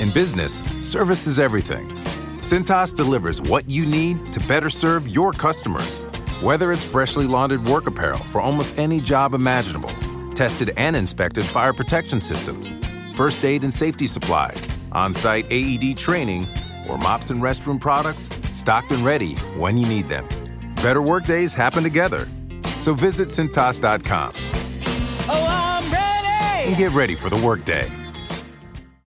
In business, service is everything. Cintas delivers what you need to better serve your customers. Whether it's freshly laundered work apparel for almost any job imaginable, tested and inspected fire protection systems, first aid and safety supplies, on site AED training, or mops and restroom products, stocked and ready when you need them. Better workdays happen together. So visit Cintas.com Oh, I'm ready. and get ready for the workday.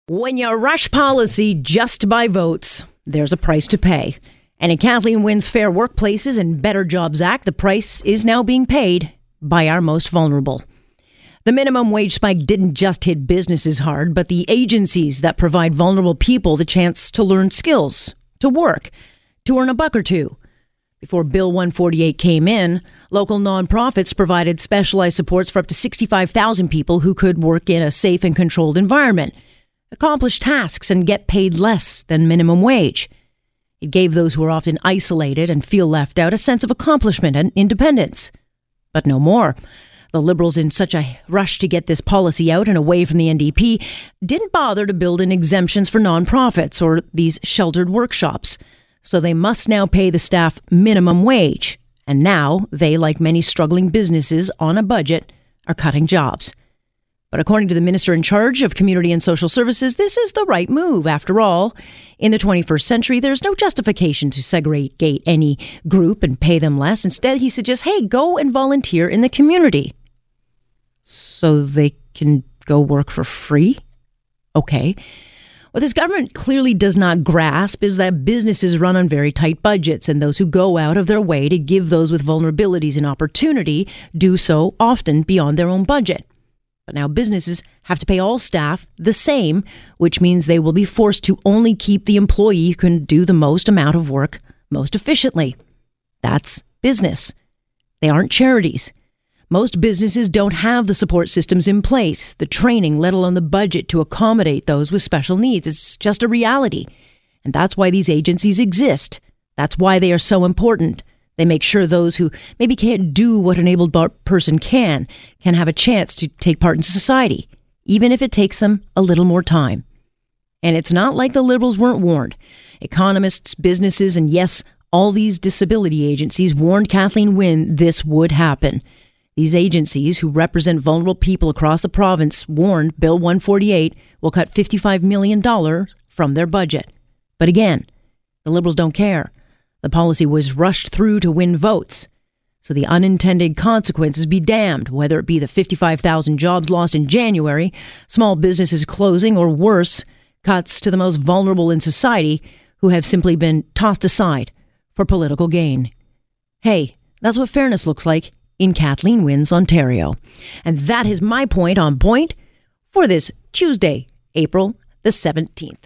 When you rush policy just by votes, there's a price to pay. And in Kathleen Wynne's Fair Workplaces and Better Jobs Act, the price is now being paid by our most vulnerable. The minimum wage spike didn't just hit businesses hard, but the agencies that provide vulnerable people the chance to learn skills, to work, to earn a buck or two. Before Bill 148 came in, local nonprofits provided specialized supports for up to 65,000 people who could work in a safe and controlled environment, accomplish tasks, and get paid less than minimum wage. It gave those who are often isolated and feel left out a sense of accomplishment and independence. But no more. The Liberals, in such a rush to get this policy out and away from the NDP, didn't bother to build in exemptions for nonprofits or these sheltered workshops. So they must now pay the staff minimum wage. And now they, like many struggling businesses on a budget, are cutting jobs. But according to the minister in charge of community and social services, this is the right move. After all, in the 21st century, there's no justification to segregate any group and pay them less. Instead, he suggests, hey, go and volunteer in the community so they can go work for free? Okay. What this government clearly does not grasp is that businesses run on very tight budgets, and those who go out of their way to give those with vulnerabilities an opportunity do so often beyond their own budget. But now businesses have to pay all staff the same, which means they will be forced to only keep the employee who can do the most amount of work most efficiently. That's business. They aren't charities. Most businesses don't have the support systems in place, the training, let alone the budget to accommodate those with special needs. It's just a reality. And that's why these agencies exist. That's why they are so important. They make sure those who maybe can't do what an able person can can have a chance to take part in society, even if it takes them a little more time. And it's not like the Liberals weren't warned. Economists, businesses, and yes, all these disability agencies warned Kathleen Wynne this would happen. These agencies, who represent vulnerable people across the province, warned Bill 148 will cut $55 million from their budget. But again, the Liberals don't care. The policy was rushed through to win votes. So the unintended consequences be damned, whether it be the 55,000 jobs lost in January, small businesses closing, or worse, cuts to the most vulnerable in society who have simply been tossed aside for political gain. Hey, that's what fairness looks like in Kathleen Wynne's Ontario. And that is my point on point for this Tuesday, April the 17th.